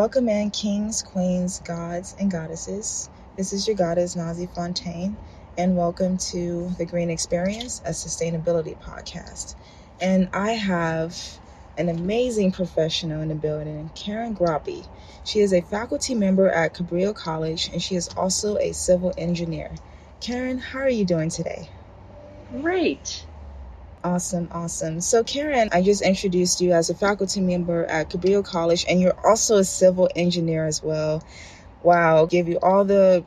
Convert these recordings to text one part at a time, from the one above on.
Welcome in, kings, queens, gods, and goddesses. This is your goddess, Nazi Fontaine, and welcome to the Green Experience, a sustainability podcast. And I have an amazing professional in the building, Karen Groppi. She is a faculty member at Cabrillo College, and she is also a civil engineer. Karen, how are you doing today? Great. Awesome, awesome. So, Karen, I just introduced you as a faculty member at Cabrillo College, and you're also a civil engineer as well. Wow, give you all the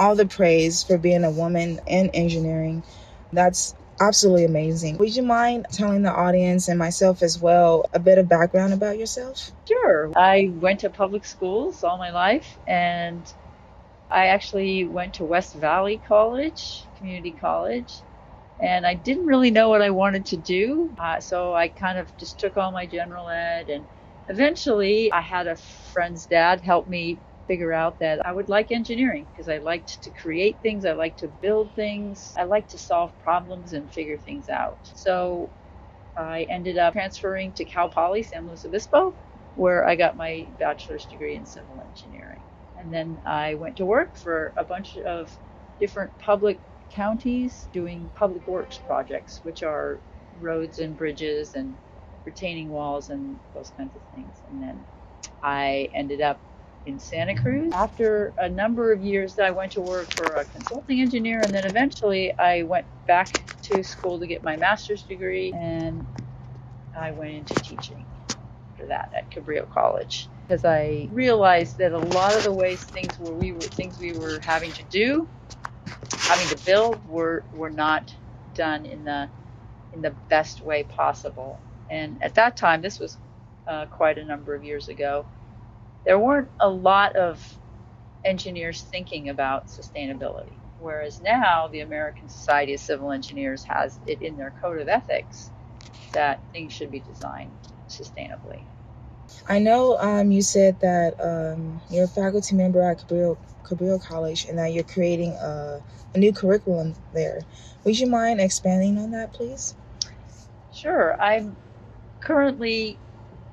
all the praise for being a woman in engineering. That's absolutely amazing. Would you mind telling the audience and myself as well a bit of background about yourself? Sure. I went to public schools all my life, and I actually went to West Valley College, community college and I didn't really know what I wanted to do. Uh, so I kind of just took all my general ed, and eventually I had a friend's dad help me figure out that I would like engineering because I liked to create things, I like to build things, I like to solve problems and figure things out. So I ended up transferring to Cal Poly San Luis Obispo, where I got my bachelor's degree in civil engineering. And then I went to work for a bunch of different public counties doing public works projects, which are roads and bridges and retaining walls and those kinds of things. And then I ended up in Santa Cruz. After a number of years, I went to work for a consulting engineer, and then eventually I went back to school to get my master's degree, and I went into teaching after that at Cabrillo College because I realized that a lot of the ways things were we were things we were having to do having to build were were not done in the in the best way possible. And at that time, this was uh, quite a number of years ago, there weren't a lot of engineers thinking about sustainability. Whereas now, the American Society of Civil Engineers has it in their code of ethics that things should be designed sustainably. I know um, you said that um, you're a faculty member at Cabrillo, Cabrillo College and that you're creating a, a new curriculum there. Would you mind expanding on that, please? Sure. I'm currently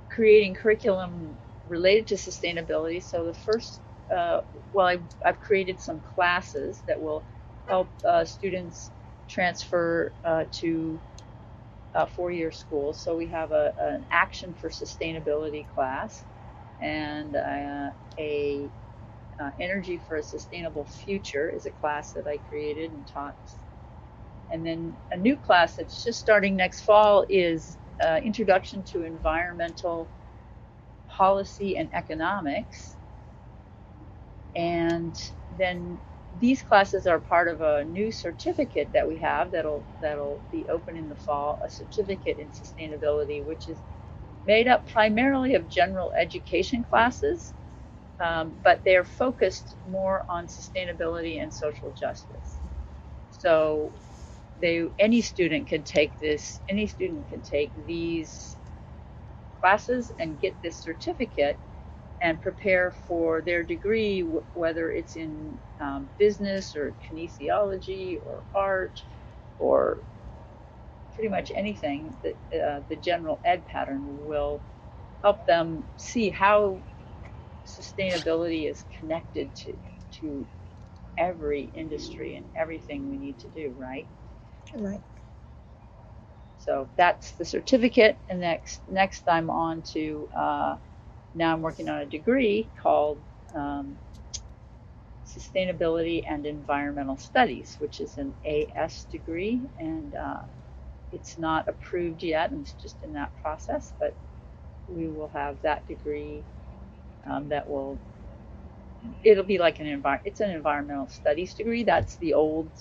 creating curriculum related to sustainability. So the first, uh, well, I, have created some classes that will help uh, students transfer uh, to uh, four-year school. So we have a, an action for sustainability class and uh, a uh, energy for a sustainable future is a class that I created and taught. And then a new class that's just starting next fall is uh, Introduction to Environmental Policy and Economics. And then these classes are part of a new certificate that we have that'll that'll be open in the fall, a certificate in sustainability, which is made up primarily of general education classes, um, but they're focused more on sustainability and social justice. So they any student can take this, any student can take these classes and get this certificate and prepare for their degree, whether it's in um, business or kinesiology or art or pretty much anything that uh, the general ed pattern will help them see how sustainability is connected to to every industry and everything we need to do right? Right. So that's the certificate and next next i'm on to uh, now I'm working on a degree called um, Sustainability and Environmental Studies, which is an AS degree, and uh, it's not approved yet. and It's just in that process, but we will have that degree um, that will. It'll be like an envir. It's an environmental studies degree. That's the old.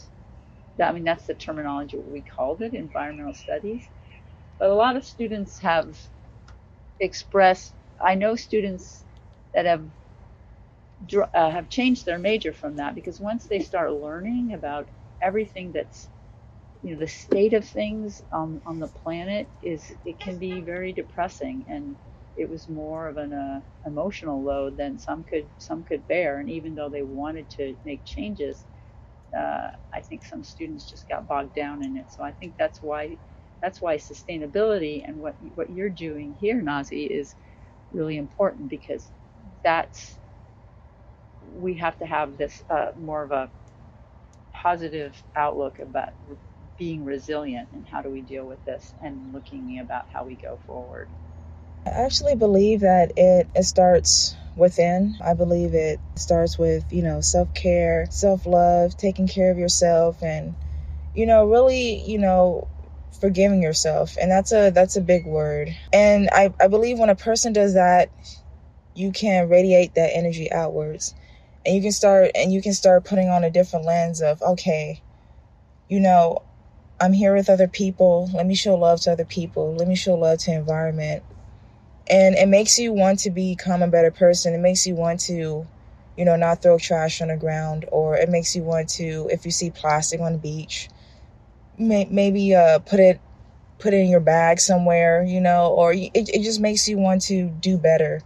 I mean, that's the terminology we called it, environmental studies. But a lot of students have expressed I know students that have uh, have changed their major from that because once they start learning about everything that's you know the state of things on on the planet is it can be very depressing and it was more of an uh, emotional load than some could some could bear. And even though they wanted to make changes uh, I think some students just got bogged down in it. So I think that's why that's why sustainability and what what you're doing here Nazi is really important because that's we have to have this uh, more of a positive outlook about being resilient and how do we deal with this and looking about how we go forward. I actually believe that it, it starts within. I believe it starts with, you know, self care, self love, taking care of yourself, and, you know, really, you know, forgiving yourself. And that's a that's a big word. And I, I believe when a person does that, you can radiate that energy outwards. And you can start and you can start putting on a different lens of, okay, you know, I'm here with other people. Let me show love to other people. Let me show love to environment. And it makes you want to become a better person. It makes you want to, you know, not throw trash on the ground, or it makes you want to, if you see plastic on the beach, may, maybe uh, put it put it in your bag somewhere, you know, or it, it just makes you want to do better.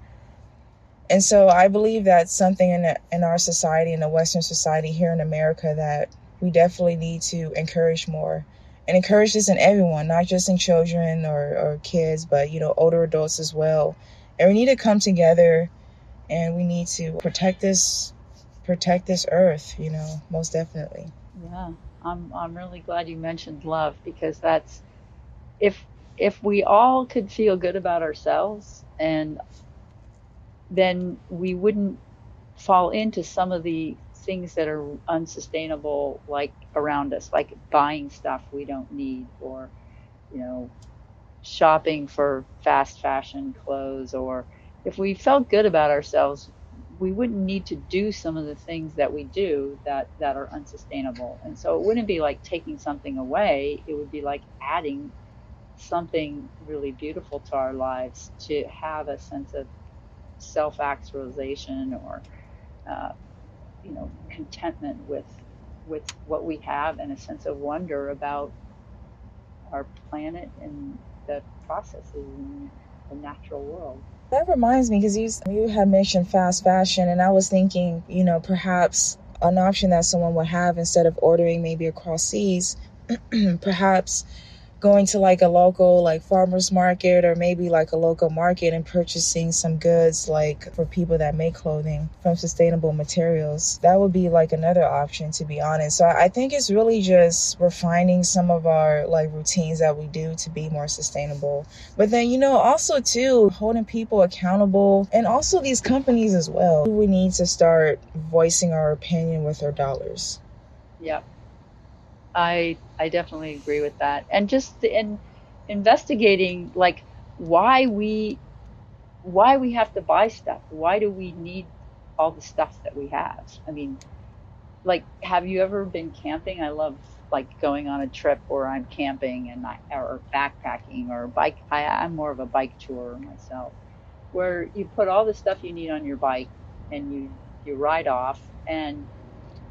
And so I believe that's something in, in our society, in the Western society here in America, that we definitely need to encourage more and encourage this in everyone, not just in children or, or kids, but you know, older adults as well. And we need to come together and we need to protect this protect this earth, you know, most definitely. Yeah. I'm I'm really glad you mentioned love because that's if if we all could feel good about ourselves and then we wouldn't fall into some of the things that are unsustainable like around us like buying stuff we don't need or you know shopping for fast fashion clothes or if we felt good about ourselves we wouldn't need to do some of the things that we do that that are unsustainable and so it wouldn't be like taking something away it would be like adding something really beautiful to our lives to have a sense of self-actualization or uh, you know contentment with with what we have and a sense of wonder about our planet and the processes in the natural world. That reminds me because you you had mentioned fast fashion, and I was thinking, you know, perhaps an option that someone would have instead of ordering maybe across seas, perhaps going to like a local like farmers market or maybe like a local market and purchasing some goods like for people that make clothing from sustainable materials that would be like another option to be honest. So i think it's really just refining some of our like routines that we do to be more sustainable. But then you know also too holding people accountable and also these companies as well. We need to start voicing our opinion with our dollars. Yep I I definitely agree with that. And just in investigating like why we why we have to buy stuff. Why do we need all the stuff that we have? I mean, like have you ever been camping? I love like going on a trip where I'm camping and I, or backpacking or bike. I, I'm more of a bike tour myself, where you put all the stuff you need on your bike and you you ride off and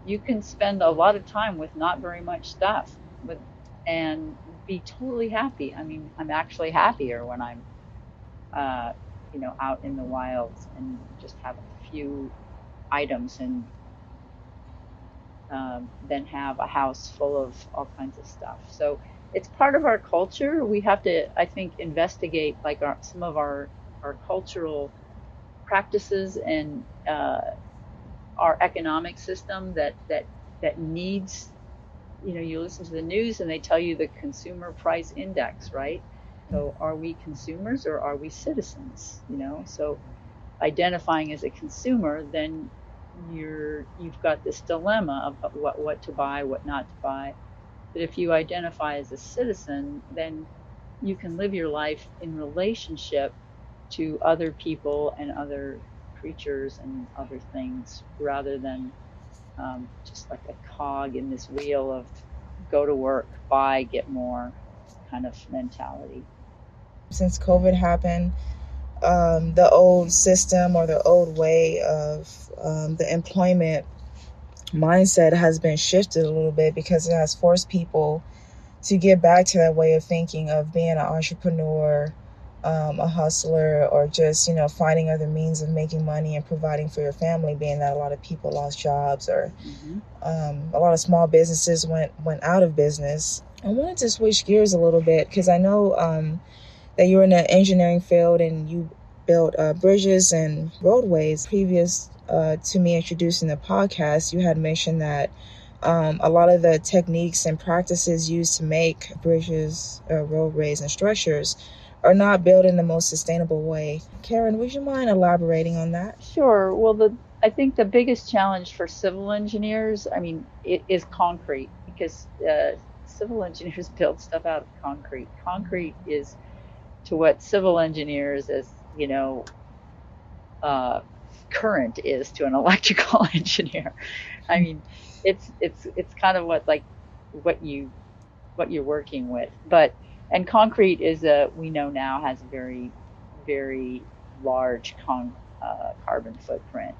you can spend a lot of time with not very much stuff with and be totally happy. I mean, I'm actually happier when I'm uh, you know, out in the wilds and just have a few items and um, then have a house full of all kinds of stuff. So it's part of our culture. We have to, I think, investigate like our, some of our our cultural practices and uh, our economic system that that that needs you know you listen to the news and they tell you the consumer price index right? So are we consumers or are we citizens you know? So identifying as a consumer then you're you've got this dilemma of what what to buy what not to buy. But if you identify as a citizen then you can live your life in relationship to other people and other creatures and other things rather than um, just like a cog in this wheel of go to work, buy, get more kind of mentality. Since COVID happened, um, the old system or the old way of um, the employment mindset has been shifted a little bit because it has forced people to get back to that way of thinking of being an entrepreneur um, a hustler or just you know finding other means of making money and providing for your family being that a lot of people lost jobs or mm-hmm. um, a lot of small businesses went went out of business i wanted to switch gears a little bit because i know um, that you're in the engineering field and you built uh, bridges and roadways. Previous uh, to me introducing the podcast, you had mentioned that um, a lot of the techniques and practices used to make bridges, uh, roadways, and structures are not built in the most sustainable way. Karen, would you mind elaborating on that? Sure. Well, the I think the biggest challenge for civil engineers, I mean, it is concrete because uh, civil engineers build stuff out of concrete. Concrete is to what civil engineers, as you know, uh, current is to an electrical engineer. I mean, it's it's it's kind of what like what you what you're working with, but and concrete is a we know now has a very very large con, uh, carbon footprint.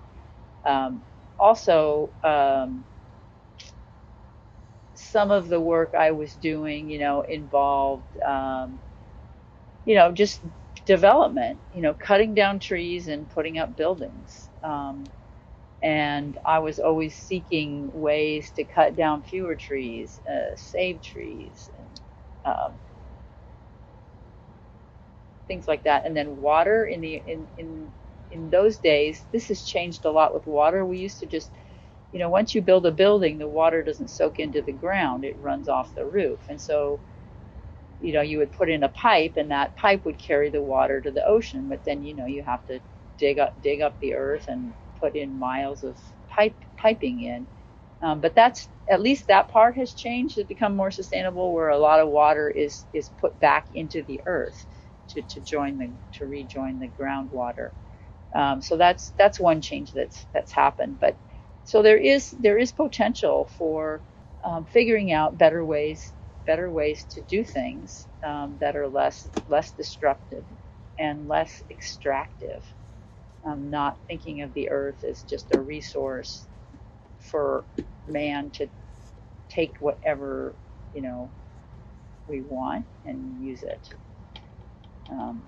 Um, also, um, some of the work I was doing, you know, involved, um, you know, just development, you know, cutting down trees and putting up buildings. Um, and I was always seeking ways to cut down fewer trees, uh, save trees, and, um, things like that. And then water in the in in in those days, this has changed a lot with water. We used to just you know, once you build a building, the water doesn't soak into the ground, it runs off the roof. And so, you know, you would put in a pipe and that pipe would carry the water to the ocean, but then, you know, you have to dig up dig up the earth and put in miles of pipe piping in. Um, but that's at least that part has changed. It's become more sustainable, where a lot of water is is put back into the earth to, to join the to rejoin the groundwater. Um, so that's that's one change that's that's happened. But so there is there is potential for um, figuring out better ways better ways to do things um, that are less less destructive and less extractive. Um, not thinking of the earth as just a resource for man to take whatever you know we want and use it. Um,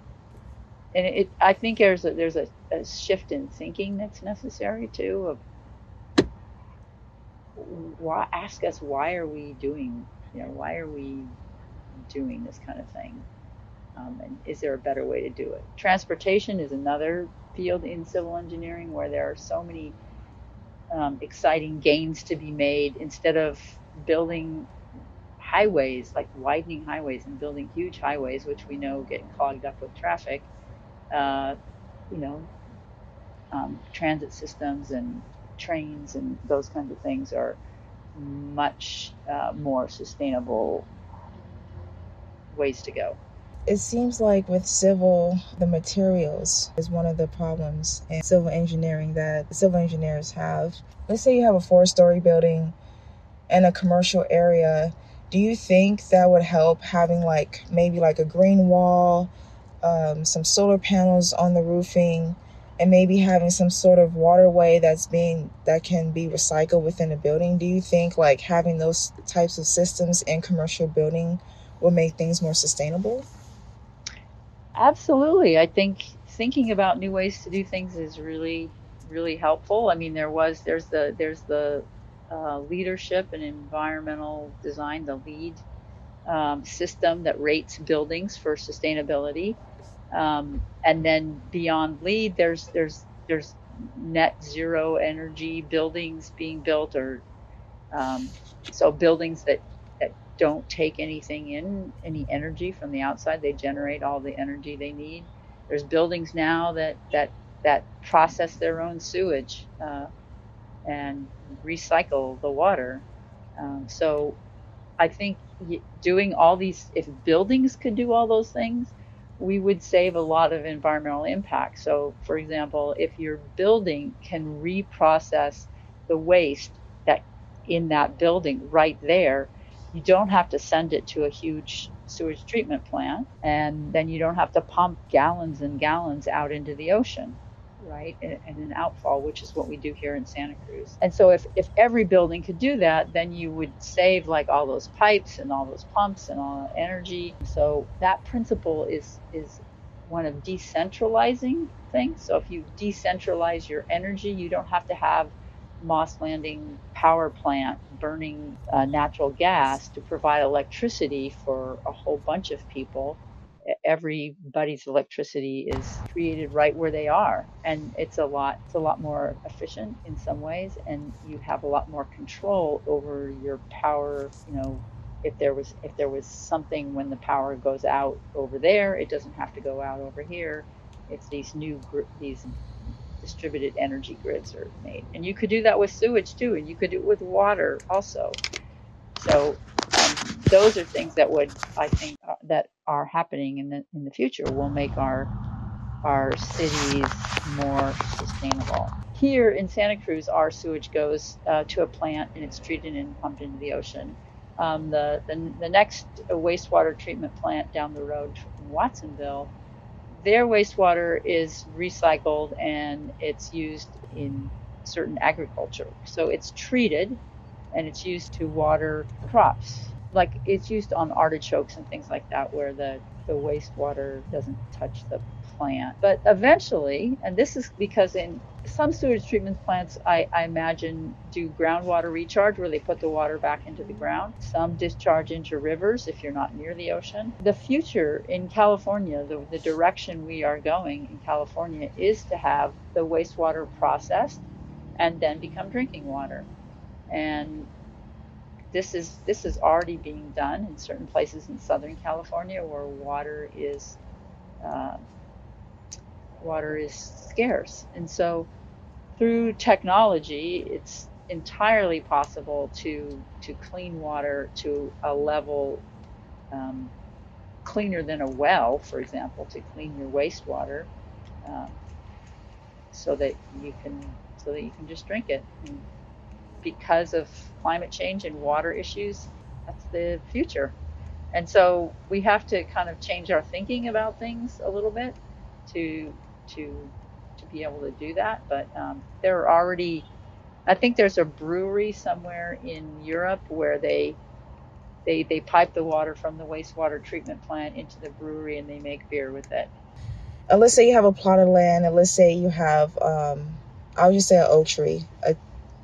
and it, I think there's a, there's a, a, shift in thinking that's necessary too of why, ask us why are we doing, you know, why are we doing this kind of thing? Um, and is there a better way to do it? Transportation is another field in civil engineering where there are so many um, exciting gains to be made. Instead of building highways, like widening highways and building huge highways, which we know get clogged up with traffic, uh, you know, um, transit systems and trains and those kinds of things are much uh, more sustainable ways to go. It seems like with civil, the materials is one of the problems in civil engineering that civil engineers have. Let's say you have a four story building in a commercial area. Do you think that would help having like maybe like a green wall, um, some solar panels on the roofing? and maybe having some sort of waterway that's being that can be recycled within a building? Do you think like having those types of systems in commercial building will make things more sustainable? Absolutely. I think thinking about new ways to do things is really really helpful. I mean there was there's the there's the uh, leadership and environmental design the LEED um, system that rates buildings for sustainability um, and then beyond LEED, there's there's there's net zero energy buildings being built, or um, so buildings that that don't take anything in any energy from the outside. They generate all the energy they need. There's buildings now that that that process their own sewage uh, and recycle the water. Um, so I think doing all these, if buildings could do all those things, we would save a lot of environmental impact. So, for example, if your building can reprocess the waste that in that building right there, you don't have to send it to a huge sewage treatment plant, and then you don't have to pump gallons and gallons out into the ocean right, and, an outfall, which is what we do here in Santa Cruz. And so if, if every building could do that, then you would save like all those pipes and all those pumps and all that energy. So that principle is is one of decentralizing things. So if you decentralize your energy, you don't have to have Moss Landing power plant burning uh, natural gas to provide electricity for a whole bunch of people everybody's electricity is created right where they are and it's a lot it's a lot more efficient in some ways and you have a lot more control over your power you know if there was if there was something when the power goes out over there it doesn't have to go out over here. It's these new these distributed energy grids are made and you could do that with sewage too and you could do it with water also. So those are things that would i think uh, that are happening in the in the future will make our our cities more sustainable here in santa cruz our sewage goes uh, to a plant and it's treated and pumped into the ocean um, the, the, the next wastewater treatment plant down the road Watsonville, their wastewater is recycled and it's used in certain agriculture. So it's treated and it's used to water crops. Like it's used on artichokes and things like that where the, the wastewater doesn't touch the plant. But eventually, and this is because in some sewage treatment plants, I, I, imagine, do groundwater recharge where they put the water back into the ground. Some discharge into rivers if you're not near the ocean. The future in California, the, the direction we are going in California is to have the wastewater processed and then become drinking water. And this is this is already being done in certain places in Southern California where water is uh, water is scarce. And so through technology, it's entirely possible to to clean water to a level um, cleaner than a well, for example, to clean your wastewater, um, so that you can so that you can just drink it. And because of climate change and water issues, that's the future. And so we have to kind of change our thinking about things a little bit to to to be able to do that. But um, there are already, I think there's a brewery somewhere in Europe where they they they pipe the water from the wastewater treatment plant into the brewery and they make beer with it. And let's say you have a plot of land, and let's say you have, um, I'll just say an oak tree, a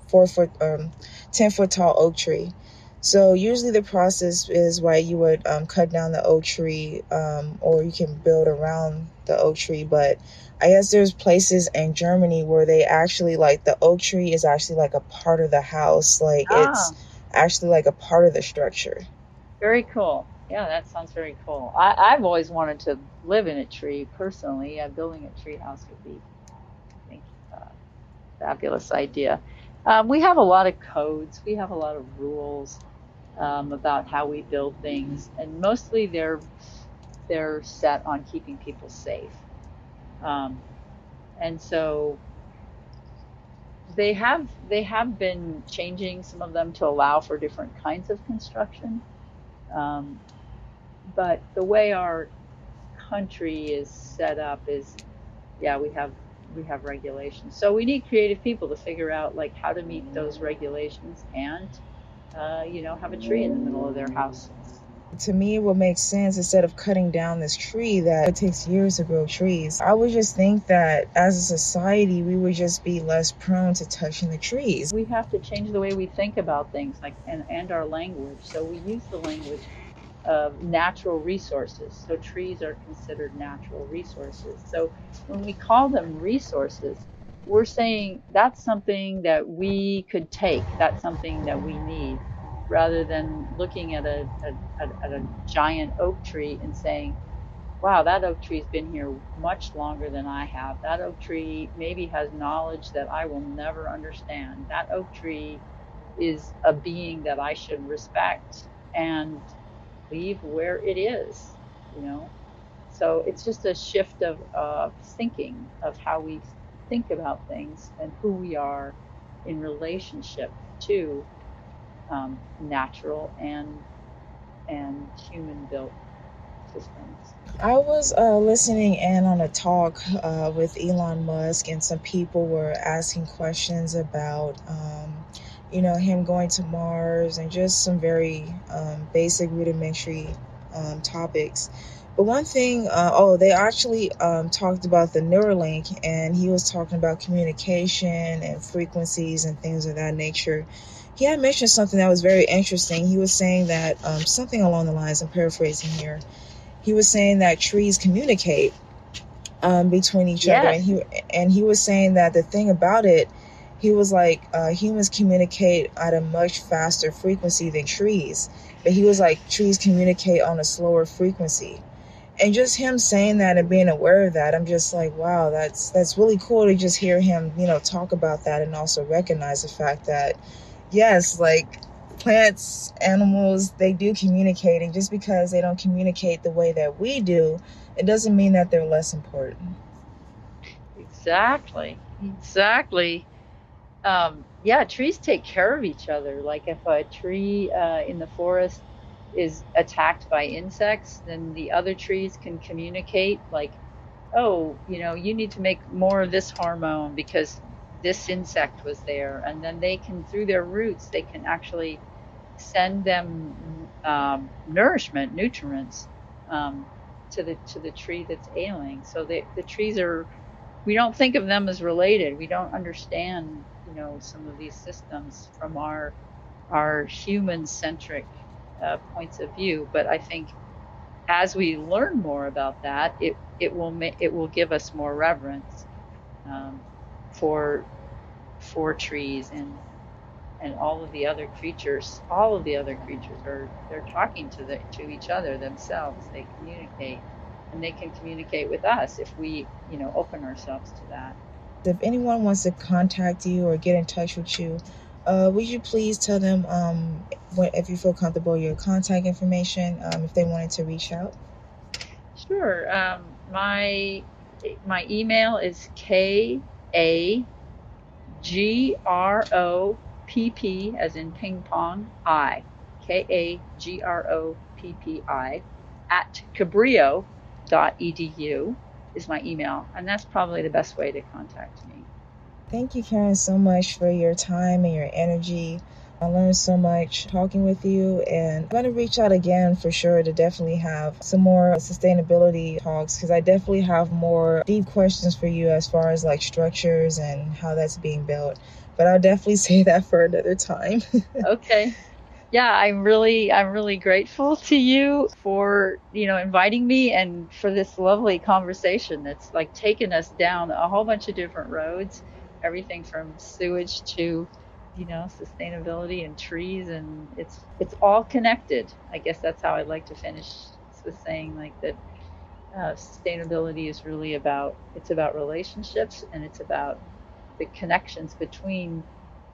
four foot, um, ten foot tall oak tree. So usually the process is why you would um, cut down the oak tree, um, or you can build around the oak tree. But I guess there's places in Germany where they actually like the oak tree is actually like a part of the house, like ah. it's actually like a part of the structure. Very cool. Yeah, that sounds very cool. I, have always wanted to live in a tree personally. Yeah, building a tree house would be, I think, a fabulous idea. Um, we have a lot of codes. We have a lot of rules um, about how we build things, and mostly they're they're set on keeping people safe. Um, and so they have they have been changing some of them to allow for different kinds of construction. Um, but the way our country is set up is, yeah, we have we have regulations. So we need creative people to figure out like how to meet those regulations and, uh, you know, have a tree in the middle of their house. To me it would make sense instead of cutting down this tree that it takes years to grow trees i would just think that as a society we would just be less prone to touching the trees. We have to change the way we think about things like and, and our language. So we use the language of natural resources so trees are considered natural resources so when we call them resources we're saying that's something that we could take that's something that we need rather than looking at a, a, at a giant oak tree and saying, wow, that oak tree's been here much longer than I have. That oak tree maybe has knowledge that I will never understand. That oak tree is a being that I should respect and leave where it is, you know? So it's just a shift of, of thinking of how we think about things and who we are in relationship to um, natural and and human built systems. I was uh, listening in on a talk uh, with Elon Musk, and some people were asking questions about, um, you know, him going to Mars and just some very um, basic, rudimentary um, topics. But one thing, uh, oh, they actually um, talked about the Neuralink, and he was talking about communication and frequencies and things of that nature he had mentioned something that was very interesting. He was saying that um, something along the lines, I'm paraphrasing here. he was saying that trees communicate um, between each other, and he and he was saying that the thing about it, he was like uh, humans communicate at a much faster frequency than trees, but he was like trees communicate on a slower frequency. And just him saying that and being aware of that, I'm just like, wow, that's that's really cool to just hear him, you know, talk about that and also recognize the fact that, yes, like plants, animals, they do communicate, and just because they don't communicate the way that we do, it doesn't mean that they're less important. Exactly. Exactly. Um, yeah, trees take care of each other. Like if a tree uh, in the forest is attacked by insects, then the other trees can communicate, like, oh, you know, you need to make more of this hormone because this insect was there. And then they can, through their roots, they can actually send them um, nourishment, nutrients um, to the to the tree that's ailing. So the the trees are we don't think of them as related. We don't understand, know, some of these systems from our our human centric uh, points of view. But I think as we learn more about that, it it will ma- it will give us more reverence um, for for trees and and all of the other creatures. All of the other creatures are they're talking to the to each other themselves. They communicate and they can communicate with us if we you know open ourselves to that If anyone wants to contact you or get in touch with you, uh, would you please tell them, um, when, if you feel comfortable, your contact information, um, if they wanted to reach out? sure um, my my email is k a g r o p p as in ping pong i k a g r o p p i at cabrillo.edu is my email and that's probably the best way to contact me Thank you, Karen, so much for your time and your energy. I learned so much talking with you, and I'm going to reach out again for sure to definitely have some more sustainability talks because I definitely have more deep questions for you as far as like structures and how that's being built. But I'll definitely say that for another time. okay yeah i'm really i'm really grateful to you for you know inviting me and for this lovely conversation that's like taken us down a whole bunch of different roads. Everything from sewage to you know sustainability and trees and it's it's all connected. I guess that's how i'd like to finish with saying like that uh, sustainability is really about it's about relationships and it's about the connections between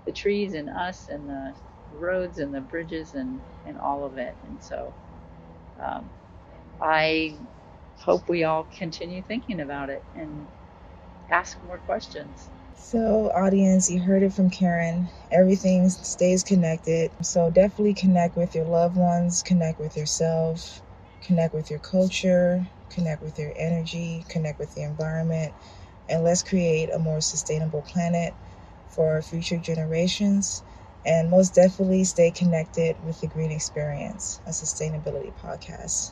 the trees and us and the roads and the bridges and and all of it and so um, i hope we all continue thinking about it and ask more questions So, audience, you heard it from Karen. Everything stays connected. So, definitely connect with your loved ones, connect with yourself, connect with your culture, connect with your energy, connect with the environment, and let's create a more sustainable planet for future generations. And most definitely stay connected with the Green Experience, a sustainability podcast.